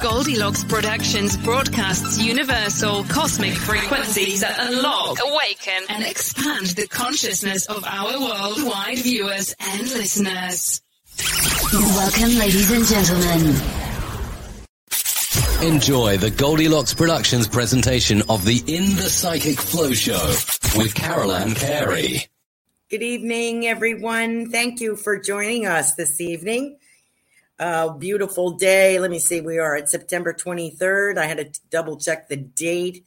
Goldilocks Productions broadcasts universal cosmic frequencies that unlock, awaken, and expand the consciousness of our worldwide viewers and listeners. Welcome, ladies and gentlemen. Enjoy the Goldilocks Productions presentation of the In the Psychic Flow Show with Carol Ann Carey. Good evening, everyone. Thank you for joining us this evening. Uh, beautiful day. Let me see. We are at September 23rd. I had to double check the date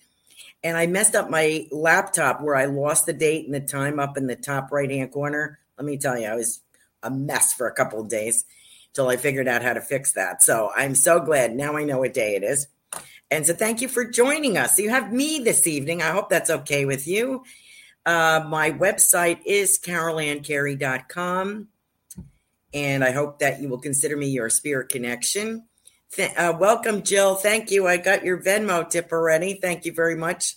and I messed up my laptop where I lost the date and the time up in the top right hand corner. Let me tell you, I was a mess for a couple of days until I figured out how to fix that. So I'm so glad now I know what day it is. And so thank you for joining us. You have me this evening. I hope that's okay with you. Uh, my website is carolancarey.com and I hope that you will consider me your spirit connection. Th- uh, welcome, Jill. Thank you. I got your Venmo tip already. Thank you very much.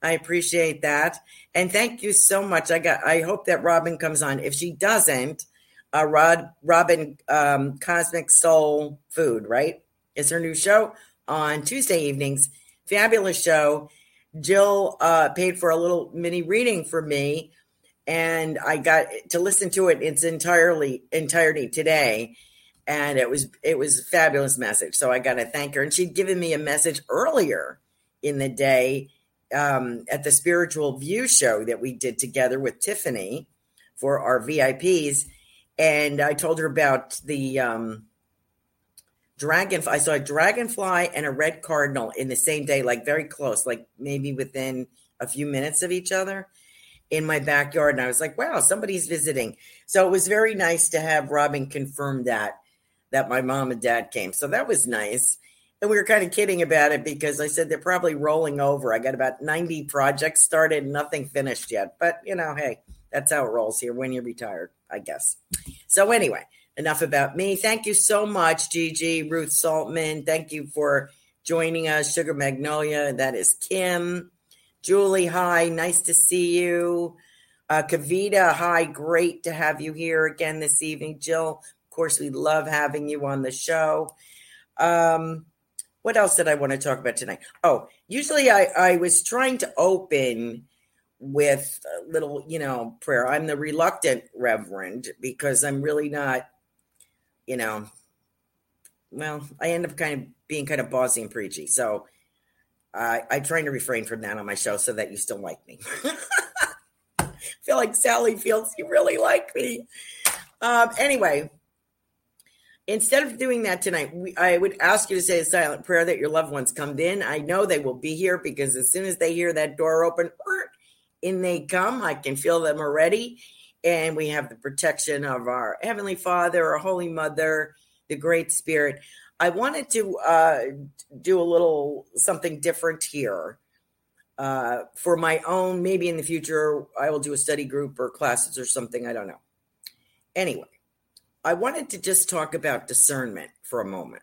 I appreciate that, and thank you so much. I got. I hope that Robin comes on. If she doesn't, uh, Rod Robin um, Cosmic Soul Food, right? Is her new show on Tuesday evenings. Fabulous show. Jill uh, paid for a little mini reading for me and I got to listen to it its entirely entirety today, and it was it was a fabulous message. So I got to thank her, and she'd given me a message earlier in the day um, at the Spiritual View show that we did together with Tiffany for our VIPs, and I told her about the um, dragon. I saw a dragonfly and a red cardinal in the same day, like very close, like maybe within a few minutes of each other in my backyard. And I was like, wow, somebody's visiting. So it was very nice to have Robin confirm that, that my mom and dad came. So that was nice. And we were kind of kidding about it because I said they're probably rolling over. I got about 90 projects started, nothing finished yet. But, you know, hey, that's how it rolls here when you're retired, I guess. So, anyway, enough about me. Thank you so much, Gigi, Ruth Saltman. Thank you for joining us. Sugar Magnolia, that is Kim. Julie, hi, nice to see you. Uh, Kavita, hi, great to have you here again this evening. Jill, of course, we love having you on the show. Um, what else did I want to talk about tonight? Oh, usually I, I was trying to open with a little, you know, prayer. I'm the reluctant reverend because I'm really not, you know, well, I end up kind of being kind of bossy and preachy. So I, I'm trying to refrain from that on my show so that you still like me. I feel like Sally feels you really like me. Um, anyway, instead of doing that tonight, we, I would ask you to say a silent prayer that your loved ones come in. I know they will be here because as soon as they hear that door open, in they come. I can feel them already. And we have the protection of our Heavenly Father, our Holy Mother, the Great Spirit. I wanted to uh, do a little something different here uh, for my own. Maybe in the future, I will do a study group or classes or something. I don't know. Anyway, I wanted to just talk about discernment for a moment.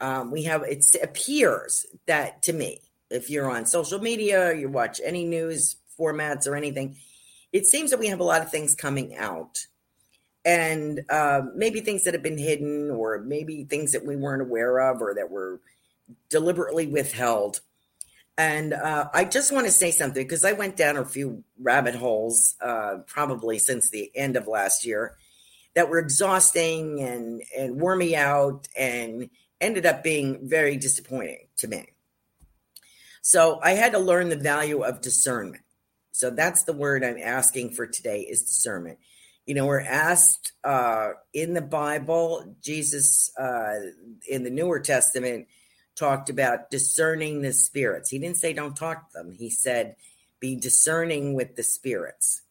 Um, we have it appears that to me, if you're on social media, you watch any news formats or anything, it seems that we have a lot of things coming out and uh, maybe things that have been hidden or maybe things that we weren't aware of or that were deliberately withheld. And uh, i just want to say something because i went down a few rabbit holes uh, probably since the end of last year that were exhausting and and wore me out and ended up being very disappointing to me. So i had to learn the value of discernment. So that's the word i'm asking for today is discernment you know, we're asked uh, in the Bible, Jesus uh, in the Newer Testament talked about discerning the spirits. He didn't say don't talk to them, he said be discerning with the spirits.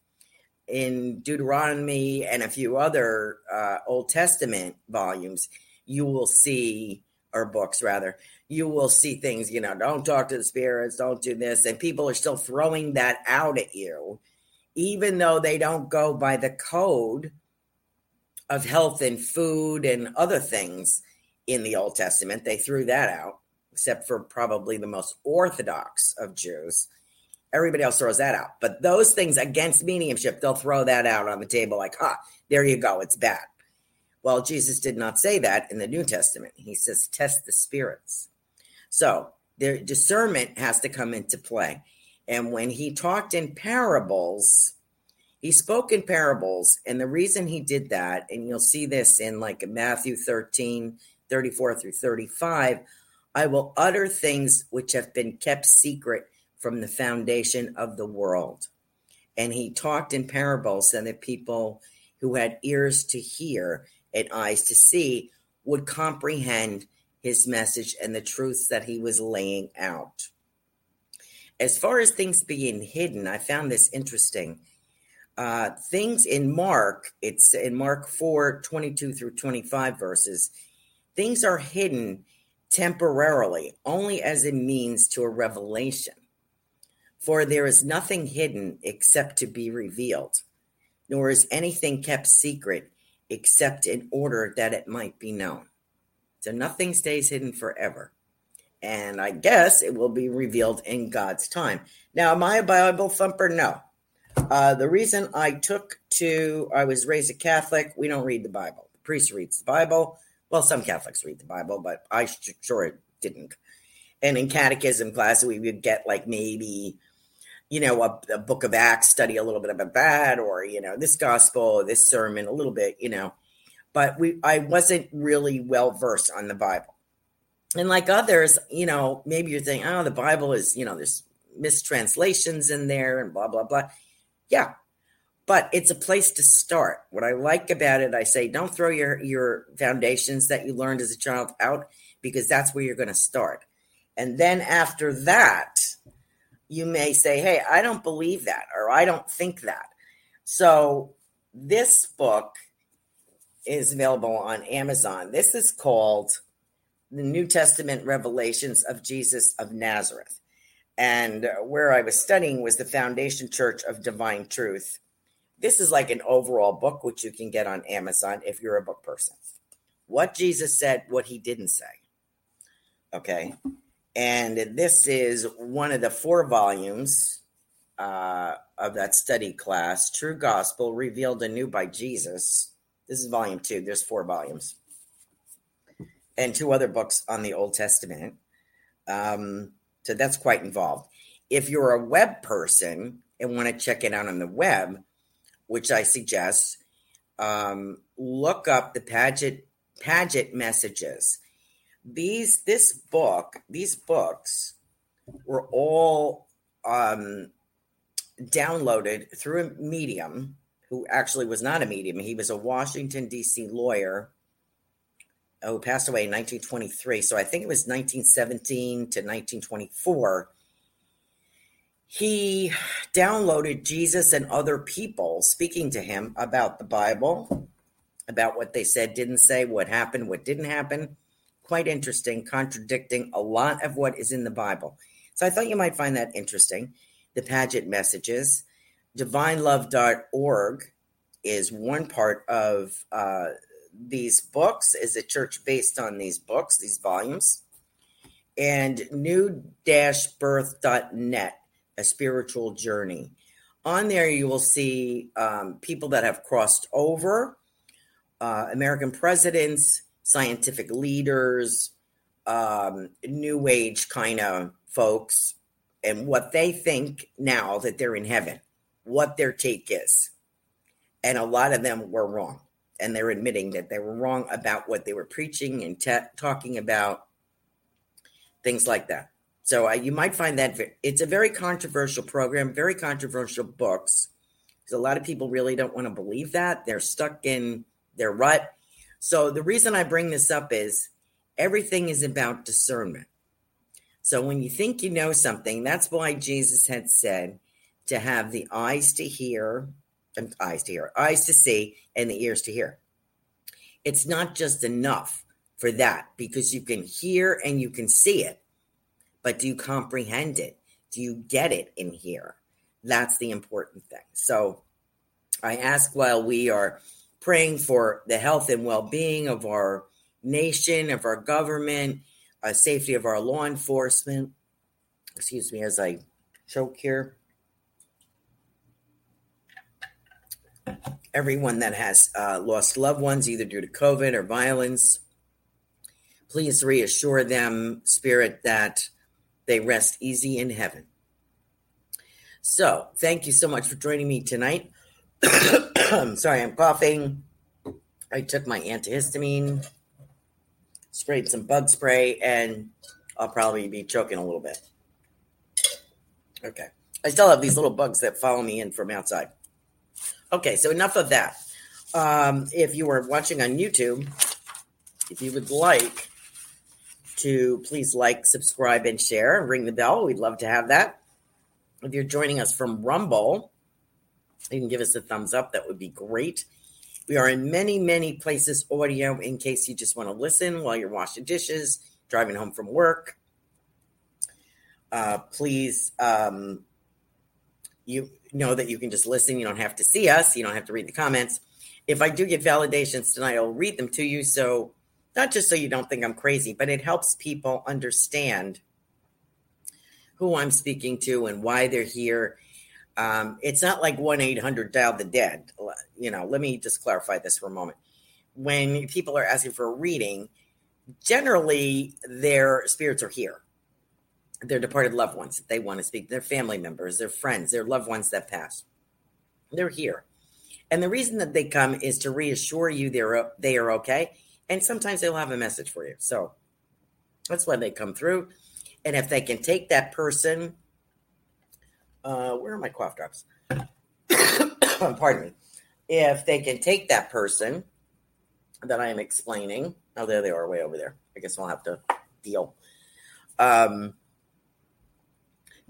In Deuteronomy and a few other uh, Old Testament volumes, you will see, or books rather, you will see things, you know, don't talk to the spirits, don't do this. And people are still throwing that out at you even though they don't go by the code of health and food and other things in the Old Testament. They threw that out, except for probably the most orthodox of Jews. Everybody else throws that out. But those things against mediumship, they'll throw that out on the table like, ah, there you go, it's bad. Well, Jesus did not say that in the New Testament. He says, test the spirits. So their discernment has to come into play. And when he talked in parables, he spoke in parables. And the reason he did that, and you'll see this in like Matthew 13, 34 through 35, I will utter things which have been kept secret from the foundation of the world. And he talked in parables, and that people who had ears to hear and eyes to see would comprehend his message and the truths that he was laying out as far as things being hidden, I found this interesting. Uh, things in Mark, it's in Mark 4 22 through 25 verses, things are hidden temporarily, only as a means to a revelation. For there is nothing hidden except to be revealed, nor is anything kept secret except in order that it might be known. So nothing stays hidden forever and I guess it will be revealed in God's time. Now, am I a Bible thumper? No. Uh, the reason I took to, I was raised a Catholic. We don't read the Bible. The priest reads the Bible. Well, some Catholics read the Bible, but I sure didn't. And in catechism class, we would get like maybe, you know, a, a book of Acts, study a little bit about that, or you know, this gospel, this sermon, a little bit, you know. But we, I wasn't really well versed on the Bible and like others, you know, maybe you're thinking, oh, the Bible is, you know, there's mistranslations in there and blah, blah, blah. Yeah. But it's a place to start. What I like about it, I say, don't throw your, your foundations that you learned as a child out because that's where you're going to start. And then after that, you may say, hey, I don't believe that or I don't think that. So this book is available on Amazon. This is called the New Testament revelations of Jesus of Nazareth. And where I was studying was the Foundation Church of Divine Truth. This is like an overall book, which you can get on Amazon if you're a book person. What Jesus said, what he didn't say. Okay. And this is one of the four volumes uh, of that study class, True Gospel Revealed anew by Jesus. This is volume two. There's four volumes and two other books on the Old Testament. Um, so that's quite involved. If you're a web person and want to check it out on the web, which I suggest, um, look up the Padgett Padgett messages. These this book, these books were all um, downloaded through a medium who actually was not a medium. He was a Washington D.C. lawyer who passed away in 1923. So I think it was 1917 to 1924. He downloaded Jesus and other people speaking to him about the Bible, about what they said, didn't say, what happened, what didn't happen. Quite interesting, contradicting a lot of what is in the Bible. So I thought you might find that interesting. The Padgett messages, divinelove.org is one part of uh, these books is a church based on these books, these volumes, and new-birth.net, a spiritual journey. On there, you will see um, people that have crossed over, uh, American presidents, scientific leaders, um, new age kind of folks, and what they think now that they're in heaven, what their take is. And a lot of them were wrong. And they're admitting that they were wrong about what they were preaching and talking about, things like that. So uh, you might find that it's a very controversial program, very controversial books. Because a lot of people really don't want to believe that. They're stuck in their rut. So the reason I bring this up is everything is about discernment. So when you think you know something, that's why Jesus had said to have the eyes to hear, eyes to hear, eyes to see, and the ears to hear. It's not just enough for that because you can hear and you can see it but do you comprehend it? Do you get it in here? That's the important thing. So I ask while we are praying for the health and well being of our nation, of our government, uh, safety of our law enforcement. Excuse me as I choke here. Everyone that has uh, lost loved ones, either due to COVID or violence, please reassure them, Spirit, that they rest easy in heaven. So, thank you so much for joining me tonight. I'm sorry, I'm coughing. I took my antihistamine, sprayed some bug spray, and I'll probably be choking a little bit. Okay. I still have these little bugs that follow me in from outside. Okay, so enough of that. Um, if you are watching on YouTube, if you would like to please like, subscribe, and share ring the bell. We'd love to have that. If you're joining us from Rumble, you can give us a thumbs up. That would be great. We are in many, many places audio in case you just want to listen while you're washing dishes, driving home from work. Uh, please, um, you know that you can just listen. You don't have to see us. You don't have to read the comments. If I do get validations tonight, I'll read them to you. So not just so you don't think I'm crazy, but it helps people understand who I'm speaking to and why they're here. Um, it's not like 1 800 dial the dead. You know, let me just clarify this for a moment. When people are asking for a reading, generally their spirits are here. Their departed loved ones, that they want to speak, their family members, their friends, their loved ones that pass. They're here. And the reason that they come is to reassure you they're they are okay and sometimes they'll have a message for you. So that's why they come through. And if they can take that person, uh, where are my cough drops? Pardon me. If they can take that person that I am explaining, oh, there they are, way over there. I guess I'll have to deal. Um,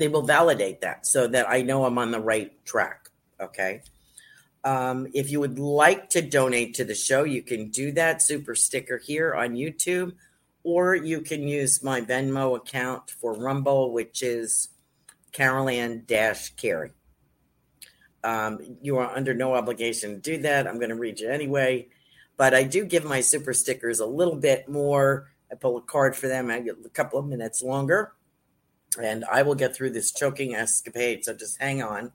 they will validate that so that I know I'm on the right track. Okay. Um, if you would like to donate to the show, you can do that. Super sticker here on YouTube, or you can use my Venmo account for Rumble, which is Carolan Dash Carey. Um, you are under no obligation to do that. I'm going to read you anyway, but I do give my super stickers a little bit more. I pull a card for them. I get a couple of minutes longer, and I will get through this choking escapade. So just hang on.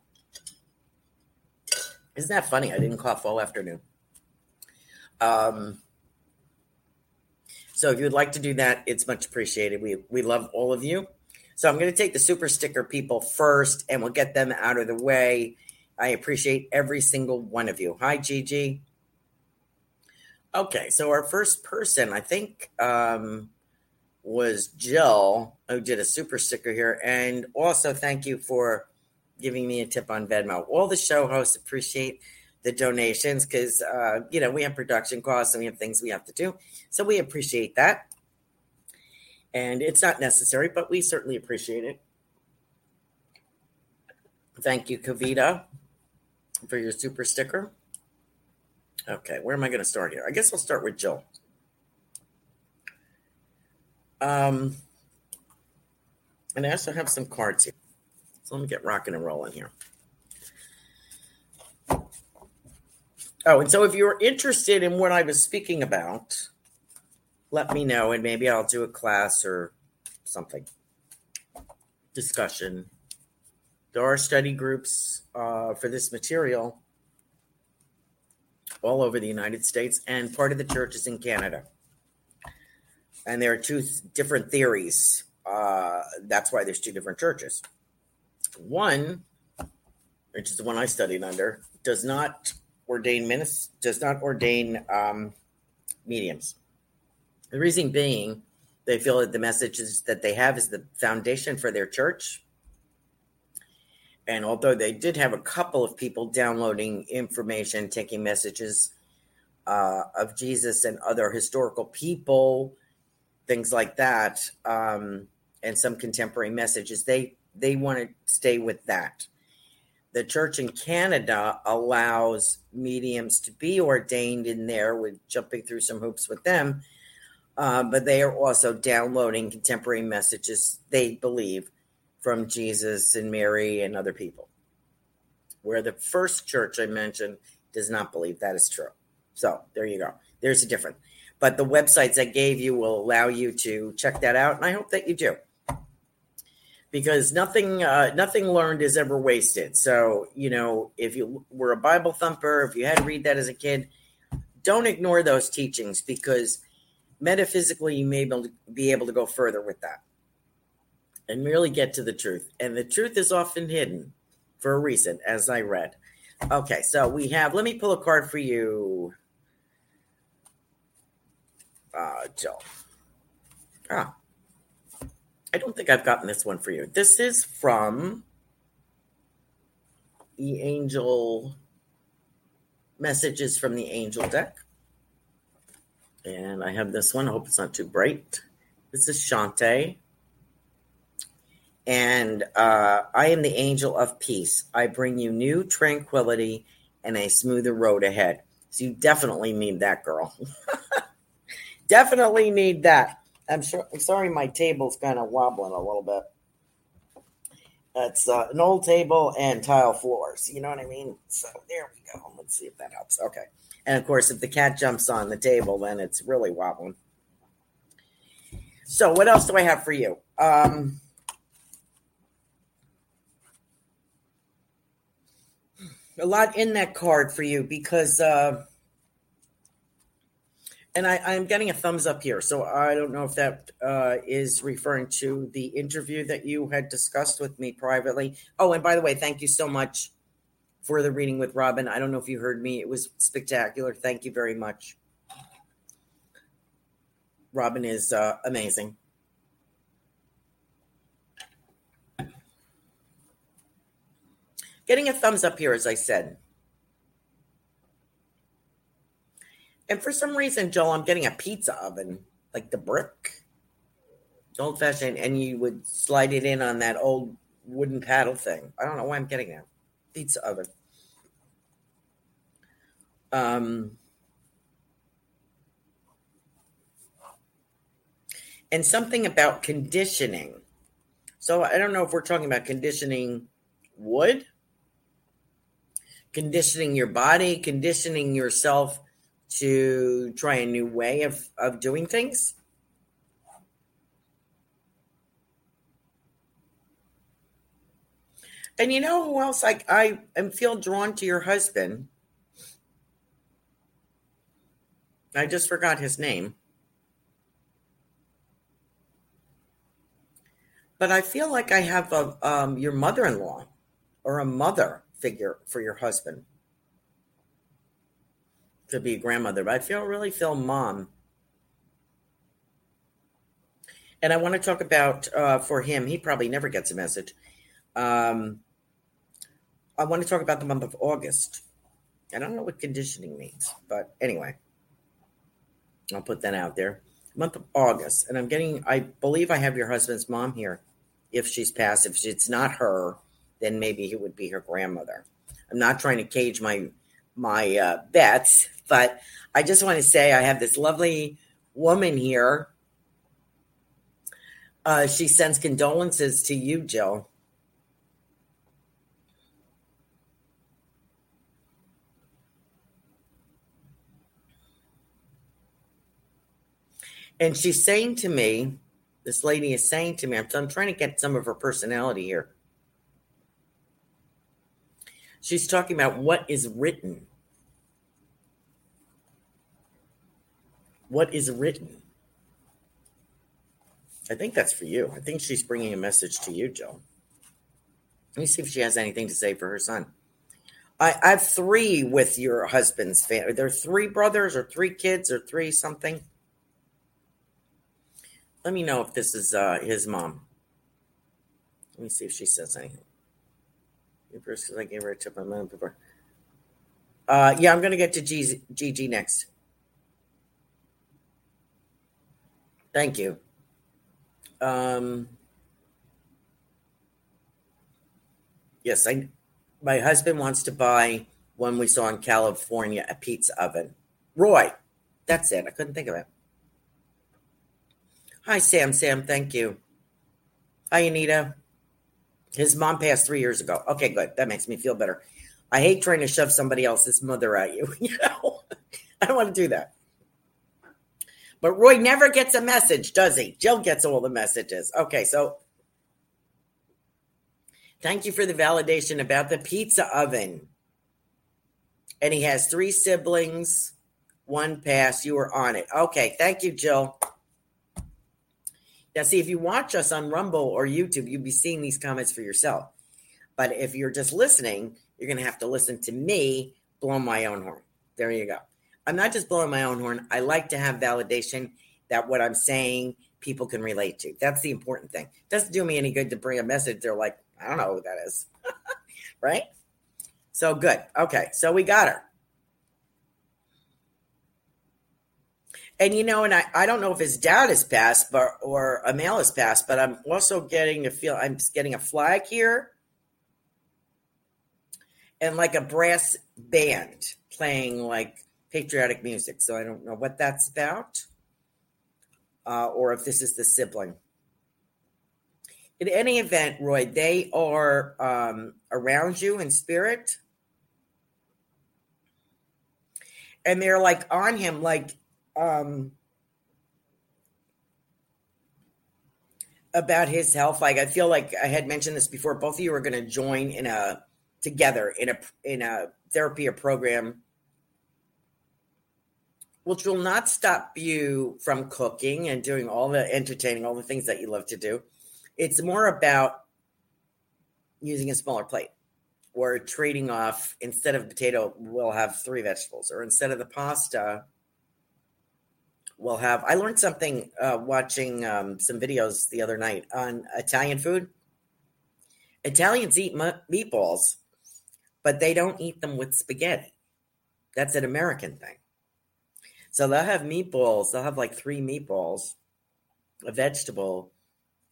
Isn't that funny? I didn't cough all afternoon. Um, so if you'd like to do that, it's much appreciated. We we love all of you. So I'm going to take the super sticker people first, and we'll get them out of the way. I appreciate every single one of you. Hi, Gigi. Okay, so our first person, I think, um, was Jill, who did a super sticker here, and also thank you for giving me a tip on Venmo. All the show hosts appreciate the donations because uh, you know we have production costs and we have things we have to do, so we appreciate that. And it's not necessary, but we certainly appreciate it. Thank you, Kavita, for your super sticker. Okay, where am I going to start here? I guess I'll start with Jill. Um, and I also have some cards here. So let me get rocking and rolling here. Oh, and so if you're interested in what I was speaking about, let me know and maybe I'll do a class or something discussion. There are study groups uh, for this material all over the United States, and part of the church is in Canada. And there are two different theories. Uh, that's why there's two different churches. One, which is the one I studied under, does not ordain ministers, does not ordain um, mediums. The reason being, they feel that the messages that they have is the foundation for their church. And although they did have a couple of people downloading information, taking messages uh, of Jesus and other historical people, things like that, um, and some contemporary messages, they they want to stay with that. The church in Canada allows mediums to be ordained in there with jumping through some hoops with them uh, but they are also downloading contemporary messages they believe from Jesus and Mary and other people. Where the first church I mentioned does not believe that is true. So there you go. There's a difference. But the websites I gave you will allow you to check that out, and I hope that you do. Because nothing, uh, nothing learned is ever wasted. So you know, if you were a Bible thumper, if you had to read that as a kid, don't ignore those teachings because metaphysically you may be able to go further with that and really get to the truth and the truth is often hidden for a reason as i read okay so we have let me pull a card for you uh jill ah i don't think i've gotten this one for you this is from the angel messages from the angel deck and I have this one. I hope it's not too bright. This is Shante. And uh, I am the angel of peace. I bring you new tranquility and a smoother road ahead. So you definitely need that, girl. definitely need that. I'm sure. I'm sorry, my table's kind of wobbling a little bit. That's uh, an old table and tile floors. You know what I mean? So there we go. Let's see if that helps. Okay. And of course, if the cat jumps on the table, then it's really wobbling. So, what else do I have for you? Um, a lot in that card for you because, uh, and I, I'm getting a thumbs up here. So, I don't know if that uh, is referring to the interview that you had discussed with me privately. Oh, and by the way, thank you so much for the reading with Robin. I don't know if you heard me. It was spectacular. Thank you very much. Robin is uh, amazing. Getting a thumbs up here, as I said. And for some reason, Joel, I'm getting a pizza oven, like the brick, old fashioned, and you would slide it in on that old wooden paddle thing. I don't know why I'm getting that pizza oven. Um, and something about conditioning. So I don't know if we're talking about conditioning wood, conditioning your body, conditioning yourself to try a new way of, of doing things. And you know who else I I am feel drawn to your husband I just forgot his name. But I feel like I have a um, your mother-in-law or a mother figure for your husband. Could be a grandmother, but I feel really feel mom. And I want to talk about uh, for him. He probably never gets a message. Um, I want to talk about the month of August. I don't know what conditioning means, but anyway. I'll put that out there. Month of August, and I'm getting. I believe I have your husband's mom here. If she's passed, if it's not her, then maybe it would be her grandmother. I'm not trying to cage my my uh, bets, but I just want to say I have this lovely woman here. Uh, she sends condolences to you, Jill. And she's saying to me, this lady is saying to me, I'm, I'm trying to get some of her personality here. She's talking about what is written. What is written? I think that's for you. I think she's bringing a message to you, Joe. Let me see if she has anything to say for her son. I, I have three with your husband's family. There are three brothers or three kids or three something. Let me know if this is uh, his mom. Let me see if she says anything. First, because I gave her a tip on my before. Uh, yeah, I'm going to get to GG next. Thank you. Um, yes, I. My husband wants to buy one we saw in California, a pizza oven. Roy, that's it. I couldn't think of it. Hi, Sam. Sam, thank you. Hi, Anita. His mom passed three years ago. Okay, good. That makes me feel better. I hate trying to shove somebody else's mother at you. You know, I don't want to do that. But Roy never gets a message, does he? Jill gets all the messages. Okay, so thank you for the validation about the pizza oven. And he has three siblings, one pass. You were on it. Okay, thank you, Jill. Now, see, if you watch us on Rumble or YouTube, you'd be seeing these comments for yourself. But if you're just listening, you're going to have to listen to me blow my own horn. There you go. I'm not just blowing my own horn. I like to have validation that what I'm saying people can relate to. That's the important thing. It doesn't do me any good to bring a message. They're like, I don't know who that is. right? So good. Okay. So we got her. And you know, and I, I don't know if his dad has passed, but or a male has passed, but I'm also getting a feel I'm getting a flag here and like a brass band playing like patriotic music. So I don't know what that's about, uh, or if this is the sibling. In any event, Roy, they are um, around you in spirit. And they're like on him, like um, about his health. Like I feel like I had mentioned this before. Both of you are going to join in a together in a in a therapy or program which will not stop you from cooking and doing all the entertaining, all the things that you love to do. It's more about using a smaller plate or trading off instead of potato, we'll have three vegetables, or instead of the pasta, we'll have. I learned something uh, watching um, some videos the other night on Italian food. Italians eat meatballs, but they don't eat them with spaghetti. That's an American thing. So they'll have meatballs. They'll have like three meatballs, a vegetable,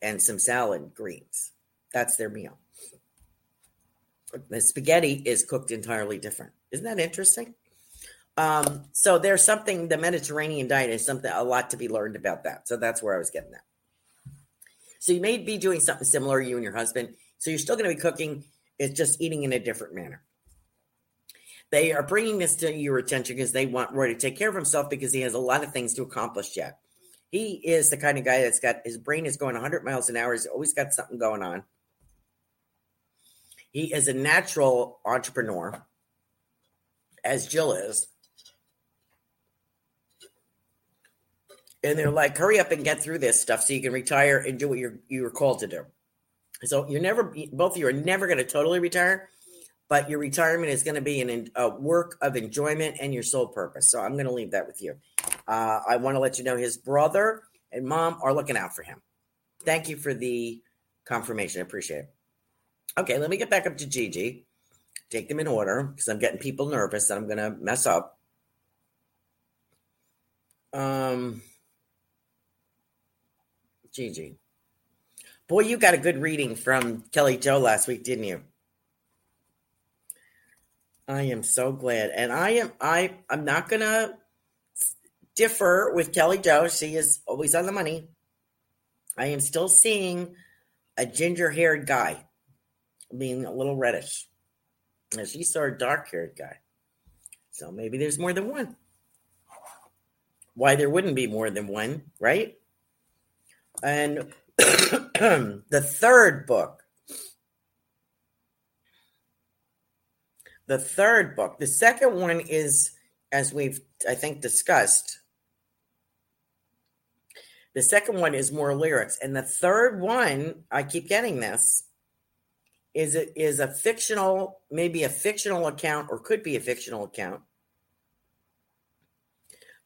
and some salad greens. That's their meal. The spaghetti is cooked entirely different. Isn't that interesting? Um, so there's something the Mediterranean diet is something a lot to be learned about that. So that's where I was getting that. So you may be doing something similar, you and your husband. So you're still going to be cooking. It's just eating in a different manner. They are bringing this to your attention because they want Roy to take care of himself because he has a lot of things to accomplish yet. He is the kind of guy that's got his brain is going 100 miles an hour. He's always got something going on. He is a natural entrepreneur, as Jill is. And they're like, hurry up and get through this stuff so you can retire and do what you're you're called to do. So you're never both of you are never going to totally retire, but your retirement is going to be an, a work of enjoyment and your sole purpose. So I'm going to leave that with you. Uh, I want to let you know his brother and mom are looking out for him. Thank you for the confirmation. I appreciate it. Okay, let me get back up to Gigi. Take them in order because I'm getting people nervous that I'm going to mess up. Um, Gigi. Boy, you got a good reading from Kelly Joe last week, didn't you? I am so glad. And I am I I'm not gonna differ with Kelly Joe. She is always on the money. I am still seeing a ginger haired guy being a little reddish. And she saw a dark haired guy. So maybe there's more than one. why there wouldn't be more than one, right? And the third book, the third book, the second one is, as we've, I think, discussed, the second one is more lyrics. And the third one, I keep getting this, is it is a fictional, maybe a fictional account or could be a fictional account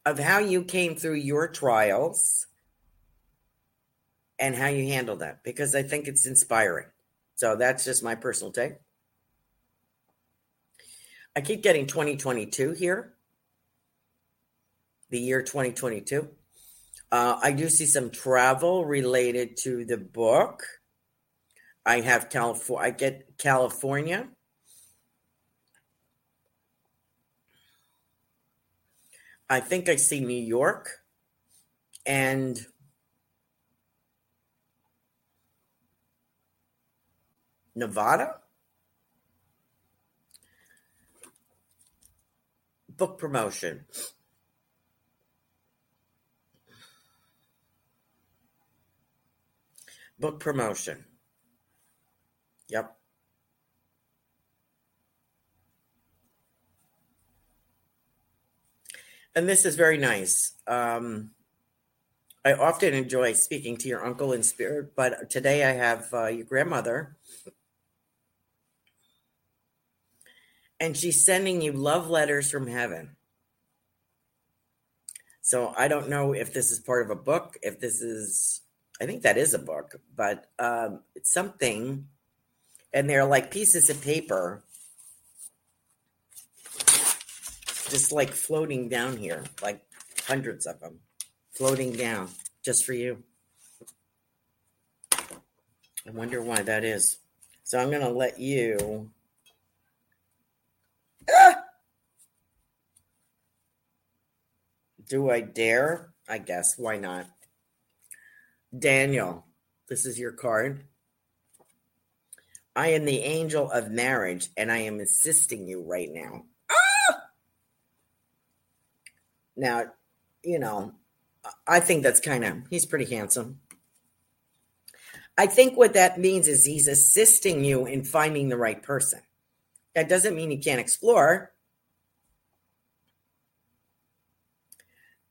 of how you came through your trials and how you handle that because I think it's inspiring. So that's just my personal take. I keep getting 2022 here, the year 2022. Uh, I do see some travel related to the book. I have California. I get California. I think I see New York and Nevada. Book promotion. Book promotion. Yep. And this is very nice. Um, I often enjoy speaking to your uncle in spirit, but today I have uh, your grandmother. And she's sending you love letters from heaven. So I don't know if this is part of a book, if this is, I think that is a book, but um, it's something and they're like pieces of paper just like floating down here, like hundreds of them floating down just for you. I wonder why that is. So I'm going to let you. Do I dare? I guess. Why not? Daniel, this is your card. I am the angel of marriage and I am assisting you right now. Ah! Now, you know, I think that's kind of, he's pretty handsome. I think what that means is he's assisting you in finding the right person. That doesn't mean you can't explore.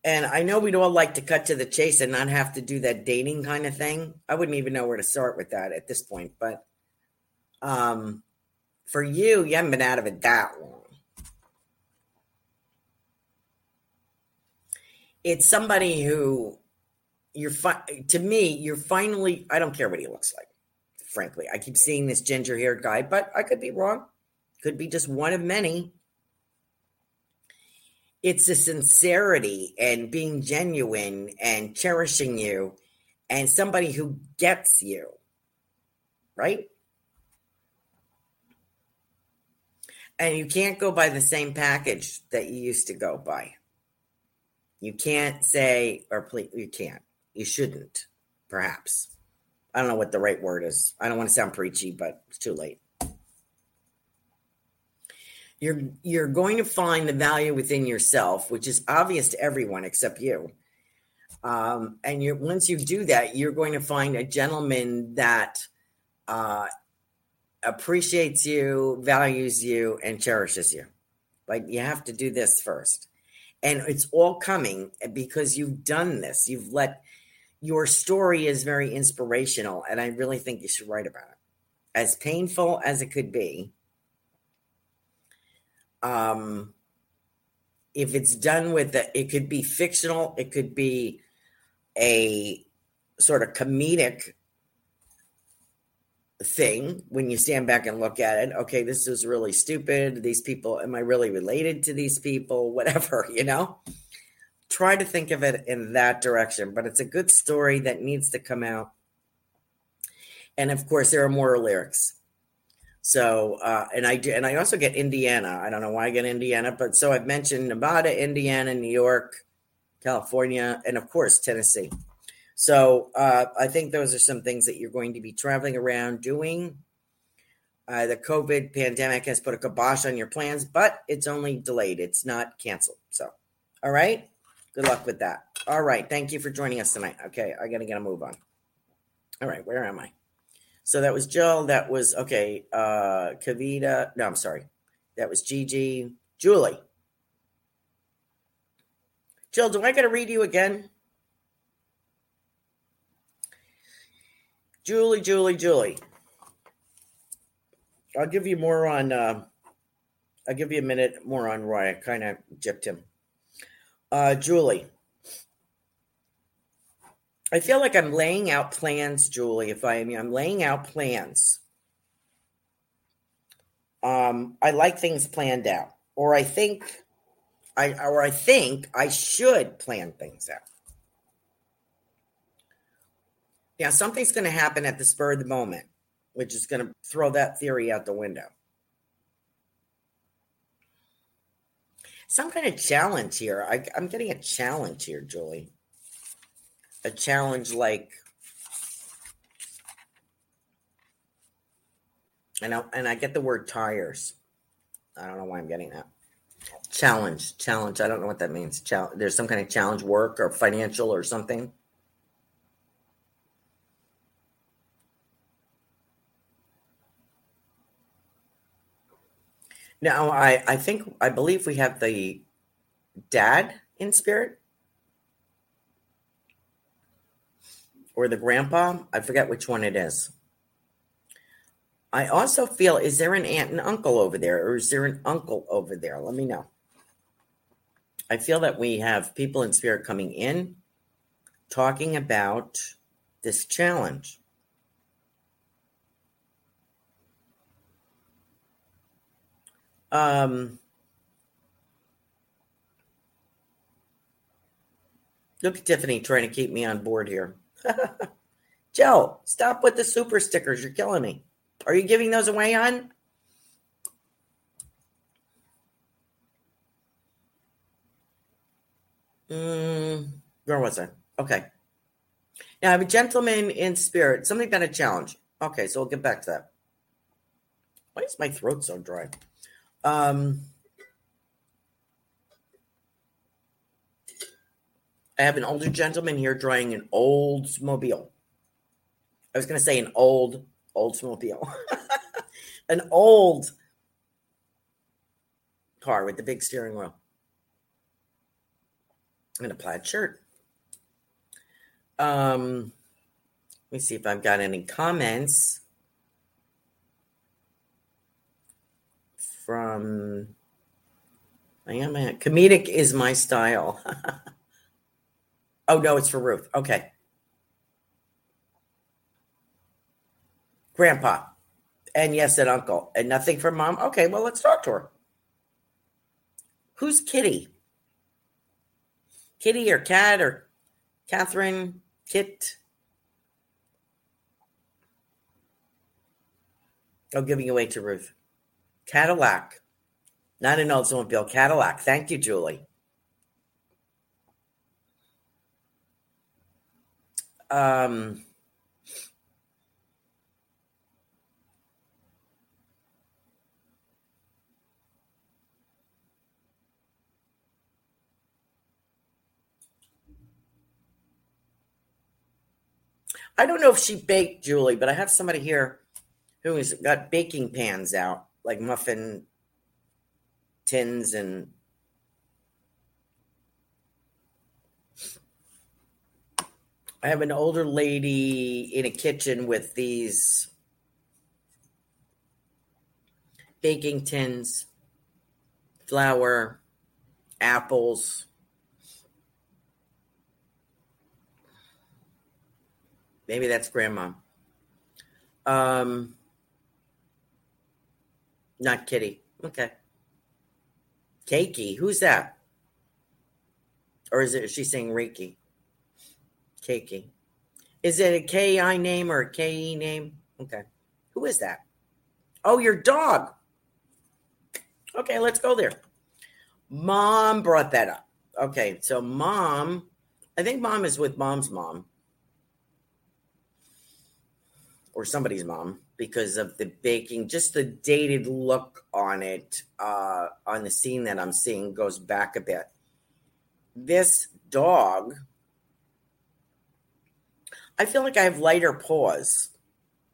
And I know we'd all like to cut to the chase and not have to do that dating kind of thing. I wouldn't even know where to start with that at this point, but um, for you, you haven't been out of it that long. It's somebody who you're fi- to me, you're finally, I don't care what he looks like, frankly. I keep seeing this ginger haired guy, but I could be wrong. Could be just one of many. It's the sincerity and being genuine and cherishing you and somebody who gets you, right? And you can't go by the same package that you used to go by. You can't say, or please, you can't. You shouldn't, perhaps. I don't know what the right word is. I don't want to sound preachy, but it's too late. You're you're going to find the value within yourself, which is obvious to everyone except you. Um, and you once you do that, you're going to find a gentleman that uh, appreciates you, values you, and cherishes you. but you have to do this first. And it's all coming because you've done this. You've let your story is very inspirational. And I really think you should write about it. As painful as it could be. Um if it's done with the, it could be fictional, it could be a sort of comedic thing when you stand back and look at it. Okay this is really stupid. These people am i really related to these people? Whatever you know? Try to think of it in that direction but it's a good story that needs to come out. And of course there are more lyrics so uh, and i do and i also get indiana i don't know why i get indiana but so i've mentioned nevada indiana new york california and of course tennessee so uh, I think those are some things that you're going to be traveling around doing. Uh, the COVID pandemic has put a kibosh on your plans, but it's only delayed. It's not canceled. So, all right. Good luck with that. All right. Thank you for joining us tonight. Okay. I got to get a move on. All right. Where am I? So that was Jill. That was, okay. Uh, Kavita. No, I'm sorry. That was Gigi. Julie. Jill, do I got to read you again? Julie, Julie, Julie. I'll give you more on. Uh, I'll give you a minute more on Roy. I kind of gypped him. Uh, Julie, I feel like I'm laying out plans, Julie. If I am, I'm laying out plans. Um, I like things planned out, or I think, I or I think I should plan things out. Yeah, something's going to happen at the spur of the moment, which is going to throw that theory out the window. Some kind of challenge here. I, I'm getting a challenge here, Julie. A challenge like, and I, and I get the word tires. I don't know why I'm getting that. Challenge, challenge. I don't know what that means. There's some kind of challenge, work or financial or something. Now, I, I think, I believe we have the dad in spirit or the grandpa. I forget which one it is. I also feel, is there an aunt and uncle over there or is there an uncle over there? Let me know. I feel that we have people in spirit coming in talking about this challenge. Um, look at Tiffany trying to keep me on board here. Joe, stop with the super stickers. You're killing me. Are you giving those away, on? Mm, where was I? Okay. Now I have a gentleman in spirit. Something got a challenge. Okay, so we'll get back to that. Why is my throat so dry? Um, I have an older gentleman here drawing an Oldsmobile. I was going to say an old Oldsmobile, an old car with the big steering wheel and a plaid shirt. Um, let me see if I've got any comments. from I am a comedic is my style. oh no, it's for Ruth. Okay. Grandpa. And yes, an uncle. And nothing for mom. Okay, well, let's talk to her. Who's Kitty? Kitty or Cat or Catherine? Kit? Oh, giving away to Ruth. Cadillac. Not an Oldsmobile, Cadillac. Thank you, Julie. Um, I don't know if she baked Julie, but I have somebody here who has got baking pans out like muffin tins and I have an older lady in a kitchen with these baking tins, flour, apples. Maybe that's grandma. Um, not Kitty. Okay. Keiki. Who's that? Or is it is she saying Reiki? Keiki. Is it a K-I name or a K-E name? Okay. Who is that? Oh, your dog. Okay, let's go there. Mom brought that up. Okay, so mom, I think mom is with mom's mom or somebody's mom because of the baking, just the dated look on it, uh, on the scene that I'm seeing goes back a bit. this dog, I feel like I have lighter paws.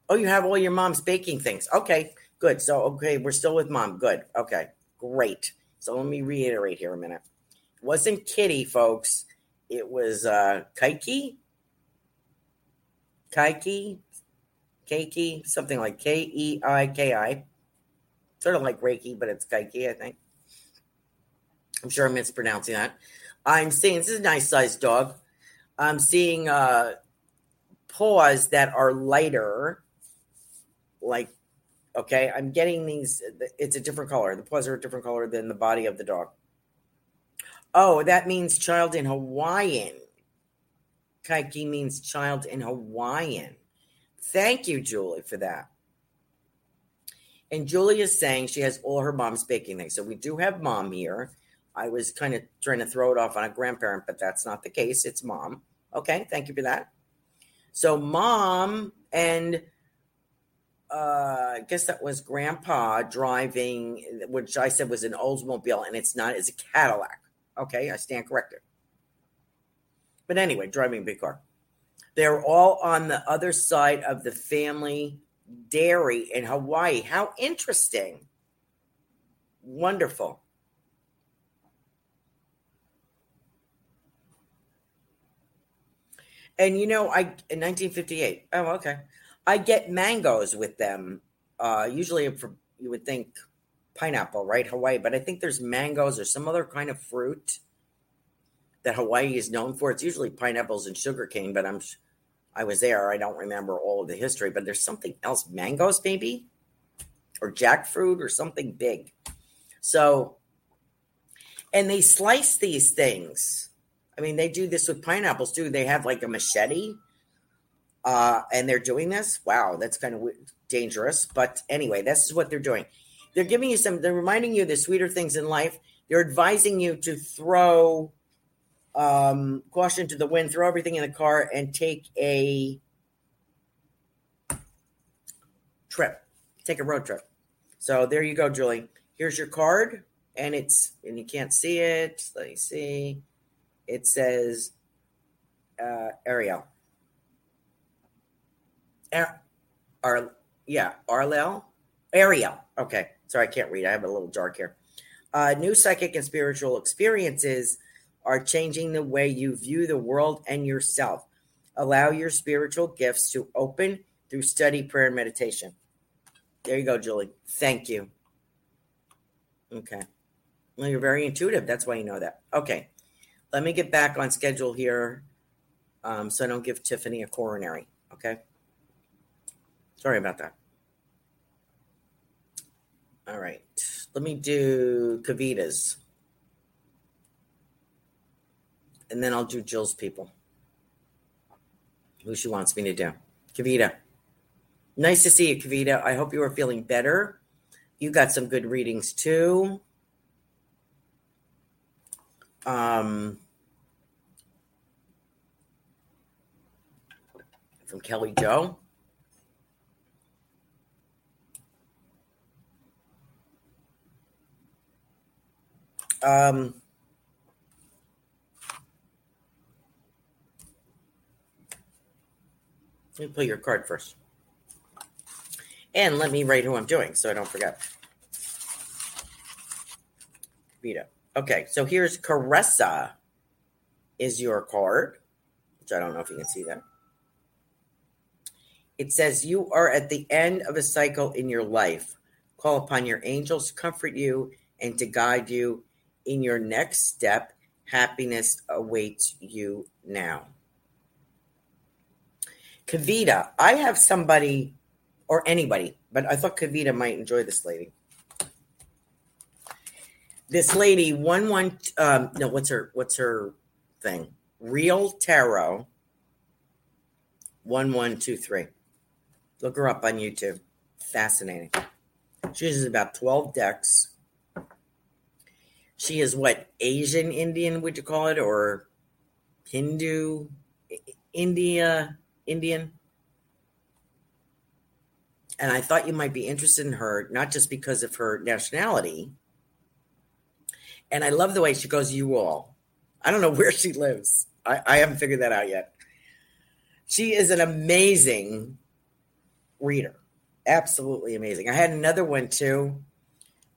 Oh, you have all your mom's baking things. Okay, good. So, okay, we're still with mom. Good. Okay, great. So let me reiterate here a minute. It wasn't Kitty, folks. It was uh Keiki. Keiki. Keiki, something like K E I K I. Sort of like Reiki, but it's Keiki, I think. I'm sure I'm mispronouncing that. I'm seeing this is a nice sized dog. I'm seeing uh paws that are lighter, like okay. I'm getting these. It's a different color. The paws are a different color than the body of the dog. Oh, that means child in Hawaiian. Keiki means child in Hawaiian. Thank you, Julie, for that. And Julie is saying she has all her mom's baking things. So we do have mom here. I was kind of trying to throw it off on a grandparent, but that's not the case. It's mom. Okay, thank you for that. So mom and uh, I guess that was grandpa driving, which I said was an Oldsmobile, and it's not, it's a Cadillac. Okay, I stand corrected. But anyway, driving a big car. They're all on the other side of the family dairy in Hawaii. How interesting. Wonderful. And you know, I in 1958. Oh, okay. I get mangoes with them. Uh, usually, for you would think pineapple, right? Hawaii, but I think there's mangoes or some other kind of fruit that Hawaii is known for. It's usually pineapples and sugarcane, but I'm I was there. I don't remember all of the history, but there's something else, mangoes maybe, or jackfruit or something big. So, and they slice these things I mean, they do this with pineapples too. They have like a machete, uh, and they're doing this. Wow, that's kind of dangerous. But anyway, this is what they're doing. They're giving you some. They're reminding you the sweeter things in life. They're advising you to throw um, caution to the wind, throw everything in the car, and take a trip. Take a road trip. So there you go, Julie. Here's your card, and it's and you can't see it. Let me see it says uh, Ariel. Ar, Ar, yeah, Arlel? Ariel. Okay. Sorry, I can't read. I have a little dark here. Uh, new psychic and spiritual experiences are changing the way you view the world and yourself. Allow your spiritual gifts to open through study, prayer, and meditation. There you go, Julie. Thank you. Okay. Well, you're very intuitive. That's why you know that. Okay let me get back on schedule here um, so I don't give Tiffany a coronary. Okay. Sorry about that. All right. Let me do Kavita's. And then I'll do Jill's people. Who she wants me to do. Kavita. Nice to see you, Kavita. I hope you are feeling better. You got some good readings too. Um, from Kelly Joe. Um, let me pull your card first. And let me write who I'm doing so I don't forget. Vita. Okay, so here's Caressa is your card, which I don't know if you can see that. It says, You are at the end of a cycle in your life. Call upon your angels to comfort you and to guide you in your next step. Happiness awaits you now. Kavita, I have somebody or anybody, but I thought Kavita might enjoy this lady. This lady, one one um no, what's her what's her thing? Real Tarot. One one two three. Look her up on YouTube. Fascinating. She uses about 12 decks. She is what Asian Indian would you call it or Hindu India Indian? And I thought you might be interested in her not just because of her nationality. And I love the way she goes you all. I don't know where she lives. I, I haven't figured that out yet. She is an amazing reader. Absolutely amazing. I had another one too,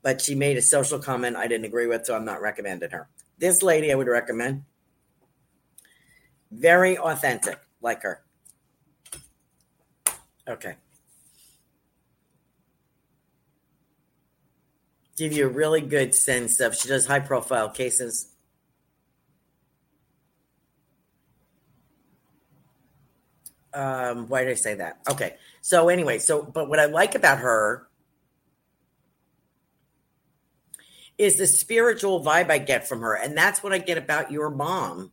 but she made a social comment I didn't agree with, so I'm not recommending her. This lady I would recommend. Very authentic, like her. Okay. Give you a really good sense of she does high profile cases. Um, why did I say that? Okay. So anyway, so but what I like about her is the spiritual vibe I get from her, and that's what I get about your mom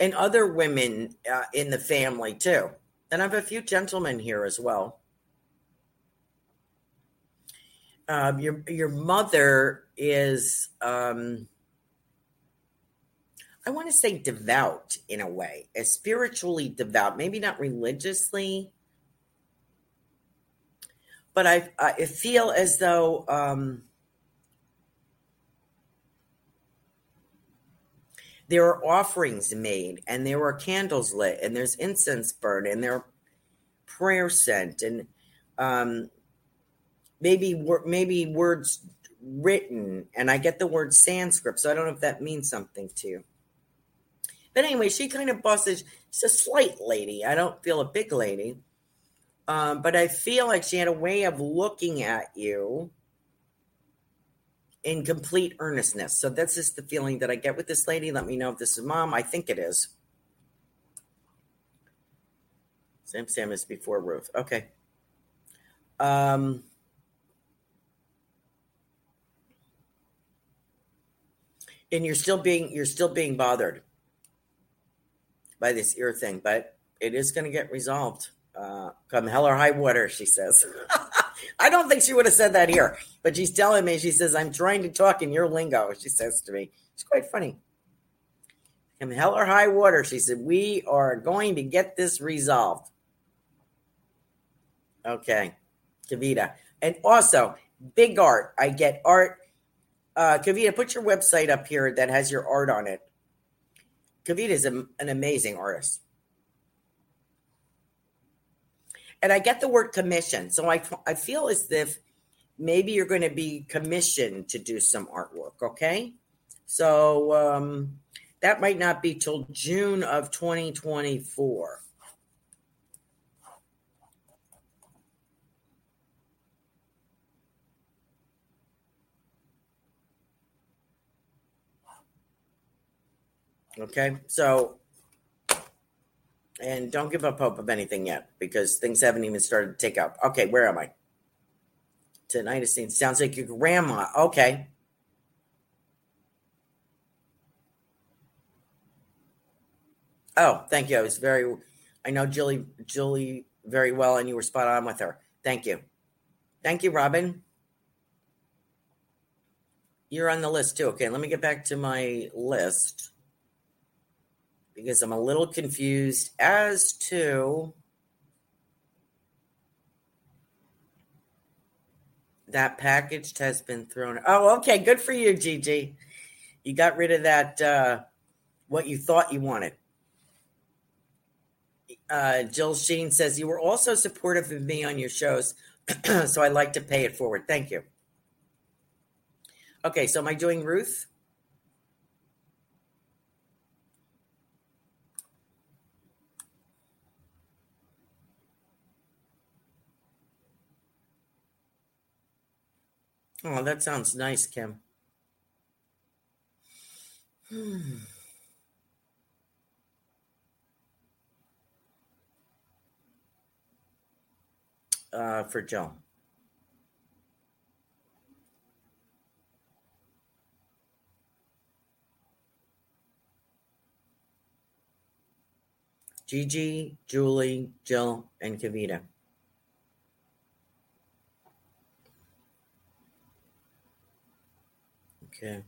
and other women uh, in the family too. And I have a few gentlemen here as well. Um, your your mother is, um, I want to say, devout in a way, as spiritually devout. Maybe not religiously, but I I feel as though. Um, there are offerings made and there are candles lit and there's incense burned and there are prayer sent and um, maybe maybe words written and i get the word sanskrit so i don't know if that means something to you but anyway she kind of bosses she's a slight lady i don't feel a big lady um, but i feel like she had a way of looking at you in complete earnestness. So that's just the feeling that I get with this lady. Let me know if this is mom. I think it is. Sam Sam is before Ruth. Okay. Um and you're still being you're still being bothered by this ear thing, but it is going to get resolved. Uh, come hell or high water, she says. I don't think she would have said that here, but she's telling me, she says, I'm trying to talk in your lingo, she says to me. It's quite funny. Come hell or high water, she said, we are going to get this resolved. Okay, Kavita. And also, big art. I get art. Uh, Kavita, put your website up here that has your art on it. Kavita is a, an amazing artist. and I get the word commission. So I, I feel as if maybe you're going to be commissioned to do some artwork. Okay. So um, that might not be till June of 2024. Okay. So and don't give up hope of anything yet because things haven't even started to take up. Okay, where am I? Tonight it sounds like your grandma. Okay. Oh, thank you. I was very I know Julie Julie very well and you were spot on with her. Thank you. Thank you, Robin. You're on the list too. Okay, let me get back to my list because I'm a little confused as to that package has been thrown. Oh, okay. Good for you, Gigi. You got rid of that, uh, what you thought you wanted. Uh, Jill Sheen says, You were also supportive of me on your shows, so I'd like to pay it forward. Thank you. Okay, so am I doing Ruth? Oh, that sounds nice, Kim. Hmm. Uh, for Joe. Gigi, Julie, Jill, and Kavita. Yeah.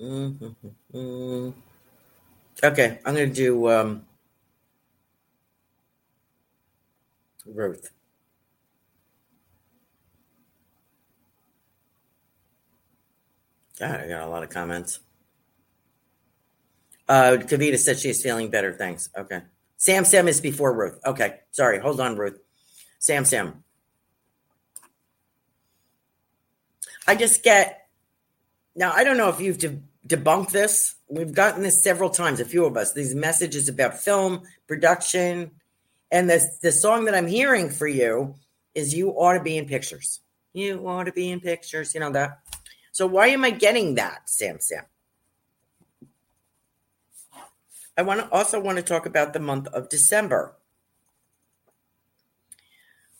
Mm-hmm. Okay, I'm going to do um, Ruth. God, I got a lot of comments. Uh, Kavita said she's feeling better. Thanks. Okay. Sam Sam is before Ruth. Okay. Sorry. Hold on, Ruth. Sam Sam. I just get now. I don't know if you've de- debunked this. We've gotten this several times, a few of us. These messages about film production, and the the song that I'm hearing for you is "You Ought to Be in Pictures." You ought to be in pictures. You know that. So why am I getting that, Sam Sam? I want to also want to talk about the month of December.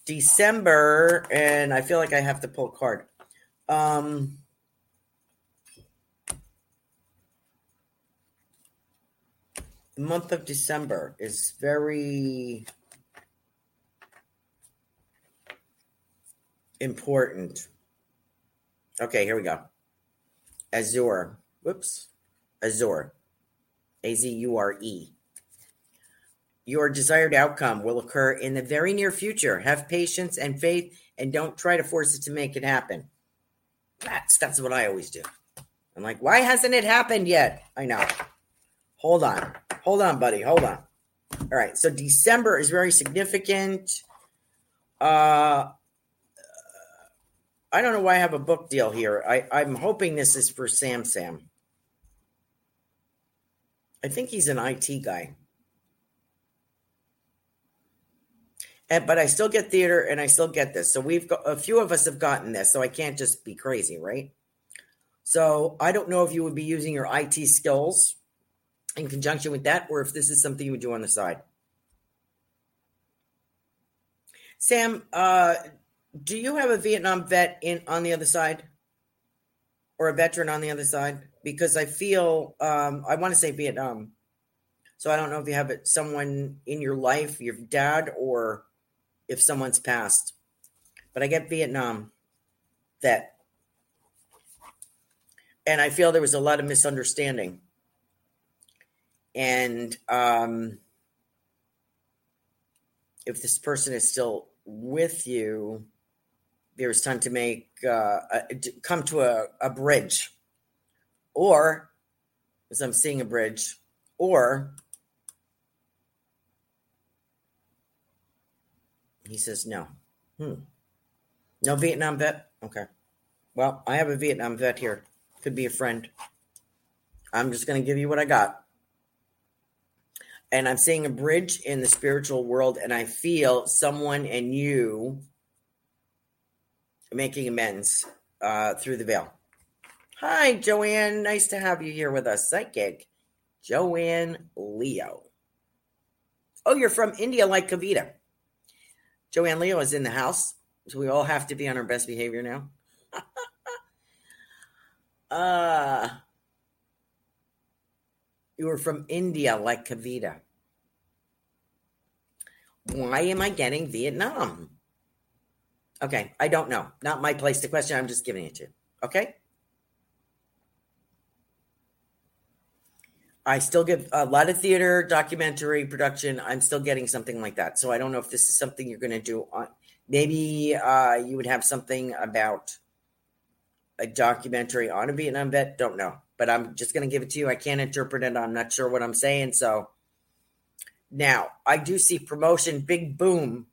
December, and I feel like I have to pull a card. Um, the month of December is very important. Okay, here we go. Azure. Whoops. Azure. A Z U R E. Your desired outcome will occur in the very near future. Have patience and faith and don't try to force it to make it happen. That's that's what I always do. I'm like, why hasn't it happened yet? I know. Hold on. Hold on, buddy. Hold on. All right. So December is very significant. Uh I don't know why I have a book deal here. I, I'm hoping this is for Sam Sam. I think he's an IT guy. And, but I still get theater and I still get this. So we've got a few of us have gotten this. So I can't just be crazy, right? So I don't know if you would be using your IT skills in conjunction with that or if this is something you would do on the side. Sam, uh, do you have a Vietnam vet in on the other side, or a veteran on the other side? Because I feel um, I want to say Vietnam, so I don't know if you have someone in your life, your dad, or if someone's passed. But I get Vietnam that and I feel there was a lot of misunderstanding, and um, if this person is still with you there's time to make uh, a, to come to a, a bridge or as i'm seeing a bridge or he says no hmm. no vietnam vet okay well i have a vietnam vet here could be a friend i'm just going to give you what i got and i'm seeing a bridge in the spiritual world and i feel someone and you making amends uh, through the veil. Hi, Joanne. Nice to have you here with us. Psychic Joanne Leo. Oh, you're from India like Kavita. Joanne Leo is in the house. So we all have to be on our best behavior now. uh you were from India like Kavita. Why am I getting Vietnam? Okay, I don't know. Not my place to question. I'm just giving it to you. Okay. I still give a lot of theater, documentary production. I'm still getting something like that. So I don't know if this is something you're going to do. On, maybe uh, you would have something about a documentary on a Vietnam vet. Don't know, but I'm just going to give it to you. I can't interpret it. I'm not sure what I'm saying. So now I do see promotion, big boom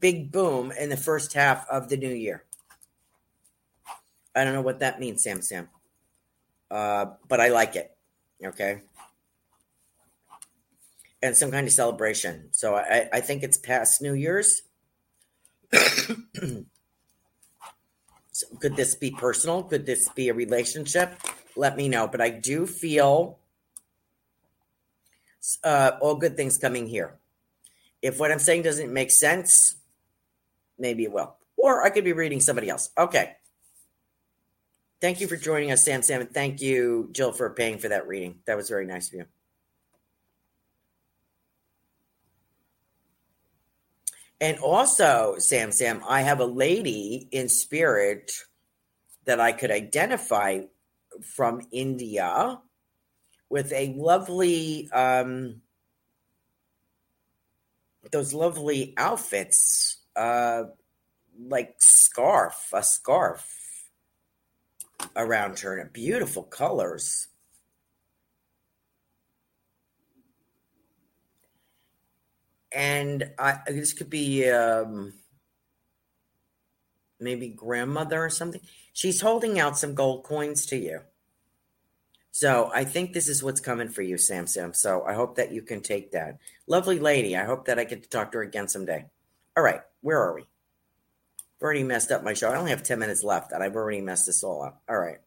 big boom in the first half of the new year. I don't know what that means, Sam Sam. Uh, but I like it. Okay. And some kind of celebration. So I, I think it's past New Year's. so could this be personal? Could this be a relationship? Let me know. But I do feel uh, all good things coming here. If what I'm saying doesn't make sense, maybe it will. Or I could be reading somebody else. Okay. Thank you for joining us, Sam Sam. And thank you, Jill, for paying for that reading. That was very nice of you. And also, Sam Sam, I have a lady in spirit that I could identify from India with a lovely um those lovely outfits uh, like scarf, a scarf. around her. And beautiful colors. And I this could be um, maybe grandmother or something. She's holding out some gold coins to you. So I think this is what's coming for you, Sam Sam. So I hope that you can take that. Lovely lady. I hope that I get to talk to her again someday. All right, where are we? I've already messed up my show. I only have 10 minutes left, and I've already messed this all up. All right.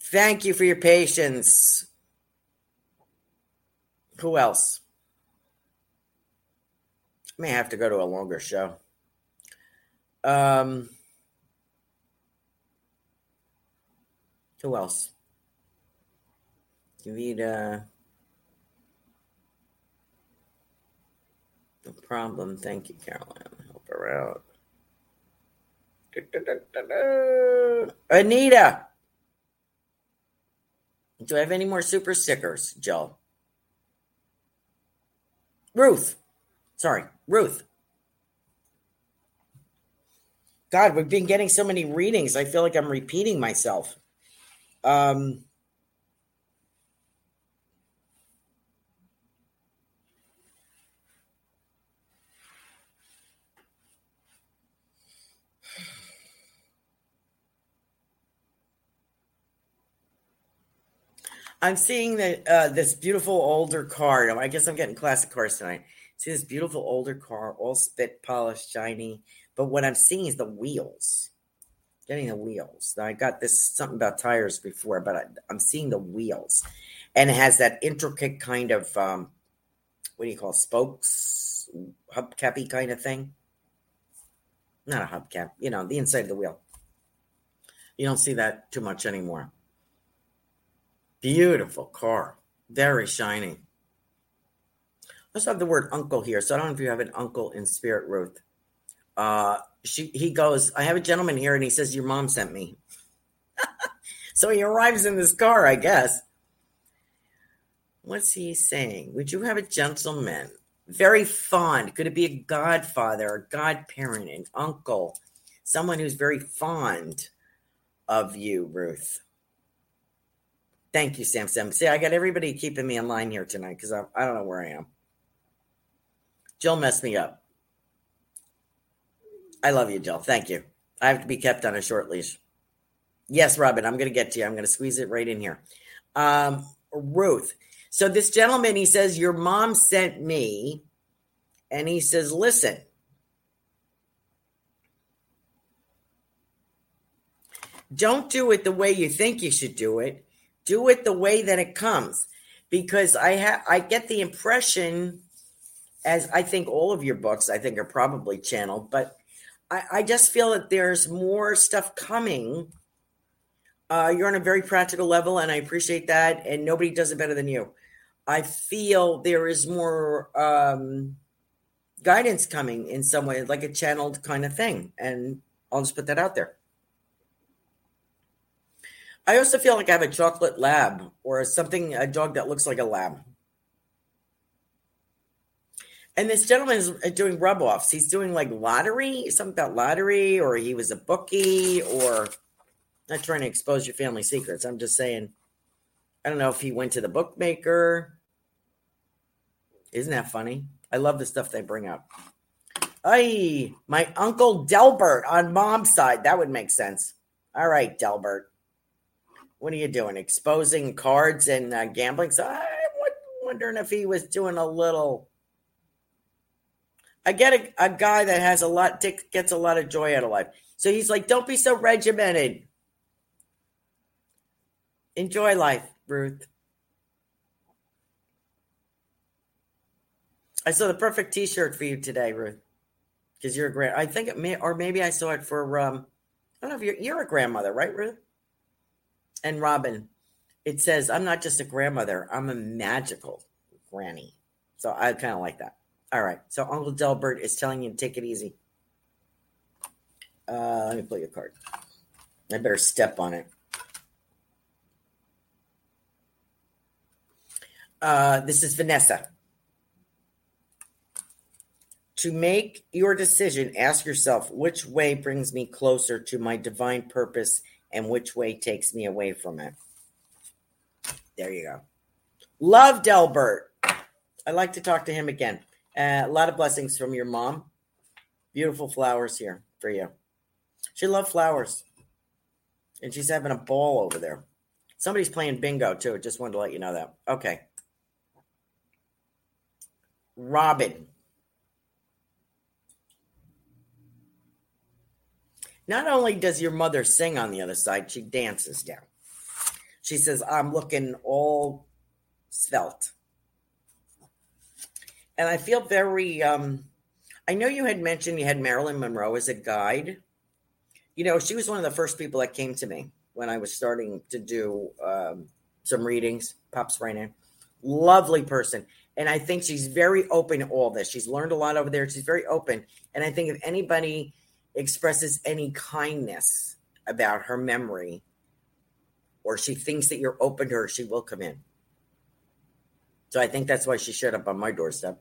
Thank you for your patience. Who else? May have to go to a longer show. Um, who else? Davida. No problem. Thank you, Caroline. Help her out. Anita. Do I have any more super stickers, Joe? Ruth. Sorry, Ruth. God, we've been getting so many readings. I feel like I'm repeating myself. Um, I'm seeing that uh, this beautiful older car. I guess I'm getting classic cars tonight. See this beautiful older car, all spit polished, shiny. But what I'm seeing is the wheels. Getting the wheels. Now, I got this something about tires before, but I, am seeing the wheels, and it has that intricate kind of um, what do you call it, spokes, hubcappy kind of thing. Not a hubcap, you know, the inside of the wheel. You don't see that too much anymore. Beautiful car. Very shiny. Let's have the word uncle here. So I don't know if you have an uncle in spirit, Ruth. Uh, she he goes, I have a gentleman here and he says, Your mom sent me. so he arrives in this car, I guess. What's he saying? Would you have a gentleman? Very fond. Could it be a godfather, a godparent, an uncle, someone who's very fond of you, Ruth? Thank you, Sam Sam. See, I got everybody keeping me in line here tonight because I, I don't know where I am. Jill messed me up. I love you, Jill. Thank you. I have to be kept on a short leash. Yes, Robin, I'm going to get to you. I'm going to squeeze it right in here. Um, Ruth. So this gentleman, he says, Your mom sent me, and he says, Listen, don't do it the way you think you should do it do it the way that it comes because i have i get the impression as i think all of your books i think are probably channeled but i, I just feel that there's more stuff coming. Uh, you're on a very practical level and i appreciate that and nobody does it better than you. I feel there is more um, guidance coming in some way like a channeled kind of thing and i'll just put that out there. I also feel like I have a chocolate lab or something, a dog that looks like a lab. And this gentleman is uh, doing rub offs. He's doing like lottery, something about lottery, or he was a bookie, or not trying to expose your family secrets. I'm just saying, I don't know if he went to the bookmaker. Isn't that funny? I love the stuff they bring up. Hey, my uncle Delbert on mom's side. That would make sense. All right, Delbert what are you doing? Exposing cards and uh, gambling? So I'm wondering if he was doing a little. I get a, a guy that has a lot, gets a lot of joy out of life. So he's like, don't be so regimented. Enjoy life, Ruth. I saw the perfect T-shirt for you today, Ruth, because you're a grand. I think it may, or maybe I saw it for. Um, I don't know if you're you're a grandmother, right, Ruth? and Robin, it says, I'm not just a grandmother, I'm a magical granny. So I kind of like that. All right. So Uncle Delbert is telling you to take it easy. Uh, let me pull your card. I better step on it. Uh, this is Vanessa. To make your decision, ask yourself which way brings me closer to my divine purpose and which way takes me away from it. There you go. Love Delbert. I'd like to talk to him again. Uh, a lot of blessings from your mom. Beautiful flowers here for you. She loved flowers. And she's having a ball over there. Somebody's playing bingo too. Just wanted to let you know that. Okay. Robin. Not only does your mother sing on the other side, she dances down. She says, I'm looking all svelte. And I feel very, um, I know you had mentioned you had Marilyn Monroe as a guide. You know, she was one of the first people that came to me when I was starting to do um, some readings. Pops right in. Lovely person. And I think she's very open to all this. She's learned a lot over there. She's very open. And I think if anybody expresses any kindness about her memory or she thinks that you're open to her, she will come in. So I think that's why she showed up on my doorstep.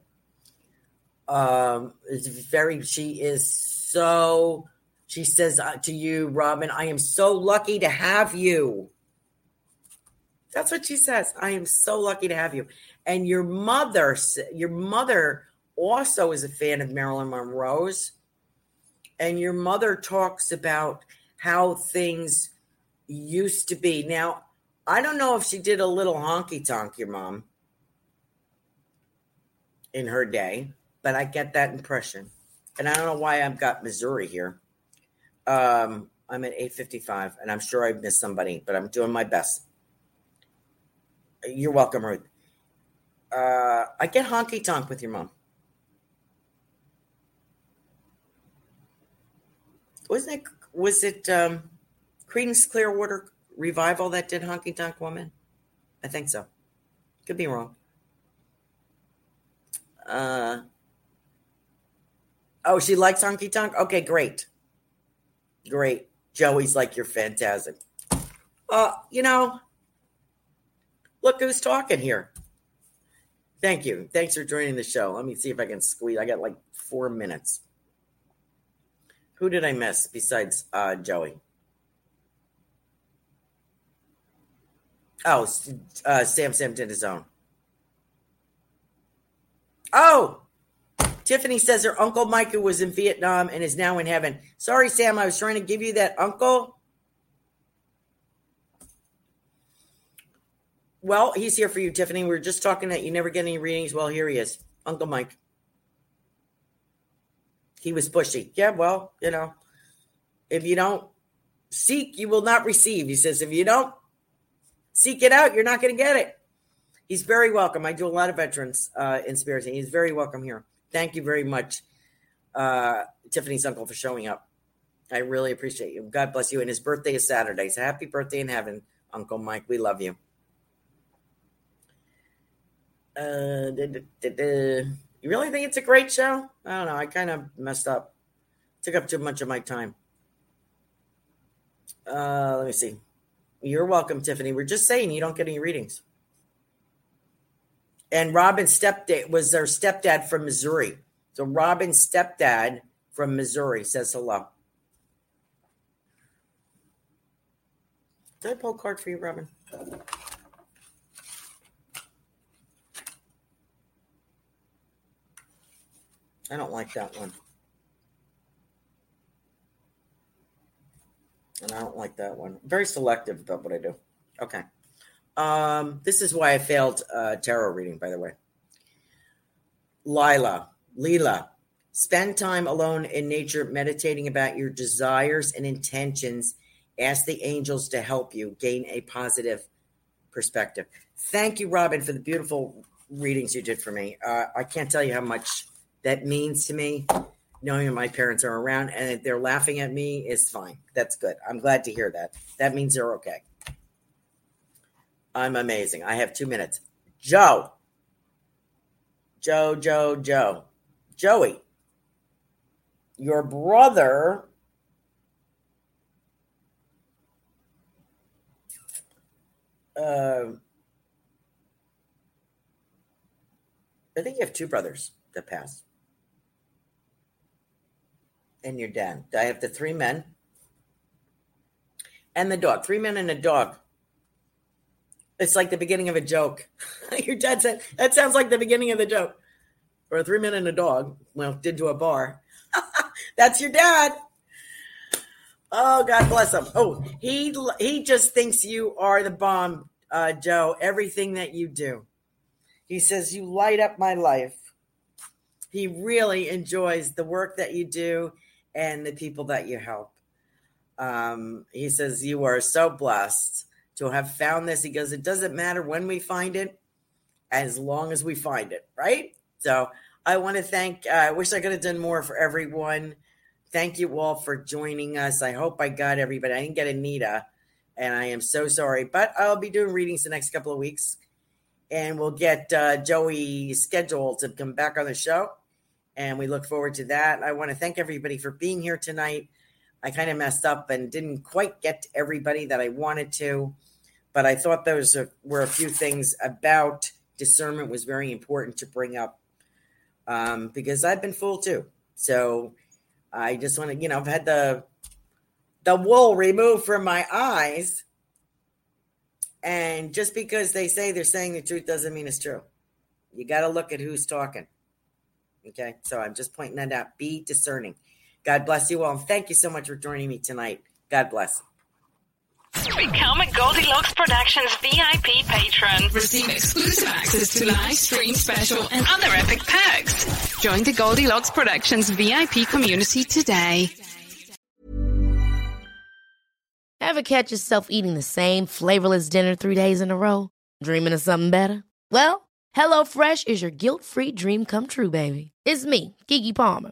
Um, it's very, she is so, she says uh, to you, Robin, I am so lucky to have you. That's what she says. I am so lucky to have you. And your mother, your mother also is a fan of Marilyn Monroe's and your mother talks about how things used to be. Now, I don't know if she did a little honky tonk, your mom, in her day, but I get that impression. And I don't know why I've got Missouri here. Um, I'm at 8:55, and I'm sure I've missed somebody, but I'm doing my best. You're welcome, Ruth. Uh, I get honky tonk with your mom. wasn't it was it um Creedence Clearwater Revival that did Honky Tonk Woman? I think so. Could be wrong. Uh oh, she likes Honky Tonk? Okay, great. Great. Joey's like, you're fantastic. Uh, you know, look who's talking here. Thank you. Thanks for joining the show. Let me see if I can squeeze. I got like four minutes. Who did I miss besides uh, Joey? Oh, uh, Sam Sam did his own. Oh, Tiffany says her uncle Micah was in Vietnam and is now in heaven. Sorry, Sam, I was trying to give you that uncle. Well, he's here for you, Tiffany. We were just talking that you never get any readings. Well, here he is, Uncle Mike he was pushy. Yeah, well, you know, if you don't seek, you will not receive. He says, if you don't seek it out, you're not going to get it. He's very welcome. I do a lot of veterans uh, in spirits, and he's very welcome here. Thank you very much, uh, Tiffany's uncle, for showing up. I really appreciate you. God bless you. And his birthday is Saturday. So happy birthday in heaven, Uncle Mike. We love you. Uh, da, da, da, you really think it's a great show? I don't know. I kind of messed up. Took up too much of my time. Uh, let me see. You're welcome, Tiffany. We're just saying you don't get any readings. And Robin's stepdad was their stepdad from Missouri. So Robin's stepdad from Missouri says hello. Did I pull a card for you, Robin? I don't like that one. And I don't like that one. Very selective about what I do. Okay. Um, this is why I failed uh, tarot reading, by the way. Lila, Lila, spend time alone in nature, meditating about your desires and intentions. Ask the angels to help you gain a positive perspective. Thank you, Robin, for the beautiful readings you did for me. Uh, I can't tell you how much that means to me. Knowing that my parents are around and they're laughing at me is fine. That's good. I'm glad to hear that. That means they're okay. I'm amazing. I have two minutes. Joe. Joe, Joe, Joe. Joey. Your brother uh, I think you have two brothers that passed and your dad. I have the three men. and the dog. Three men and a dog. It's like the beginning of a joke. Your dad said that sounds like the beginning of the joke. Or three men and a dog. Well, did to a bar. That's your dad. Oh, God bless him. Oh, he he just thinks you are the bomb, uh, Joe. Everything that you do. He says you light up my life. He really enjoys the work that you do and the people that you help. Um, he says you are so blessed to have found this. He goes, it doesn't matter when we find it, as long as we find it, right? So I want to thank. Uh, I wish I could have done more for everyone. Thank you all for joining us. I hope I got everybody. I didn't get Anita, and I am so sorry. But I'll be doing readings the next couple of weeks, and we'll get uh, Joey scheduled to come back on the show. And we look forward to that. I want to thank everybody for being here tonight. I kind of messed up and didn't quite get to everybody that I wanted to, but I thought those were a few things about discernment was very important to bring up um, because I've been fooled too. So I just want to, you know, I've had the the wool removed from my eyes. And just because they say they're saying the truth doesn't mean it's true. You got to look at who's talking. Okay. So I'm just pointing that out. Be discerning. God bless you all. And thank you so much for joining me tonight. God bless. Become a Goldilocks Productions VIP patron. Receive exclusive access to live stream special and other epic perks. Join the Goldilocks Productions VIP community today. Ever catch yourself eating the same flavorless dinner three days in a row? Dreaming of something better? Well, HelloFresh is your guilt-free dream come true, baby. It's me, Keke Palmer.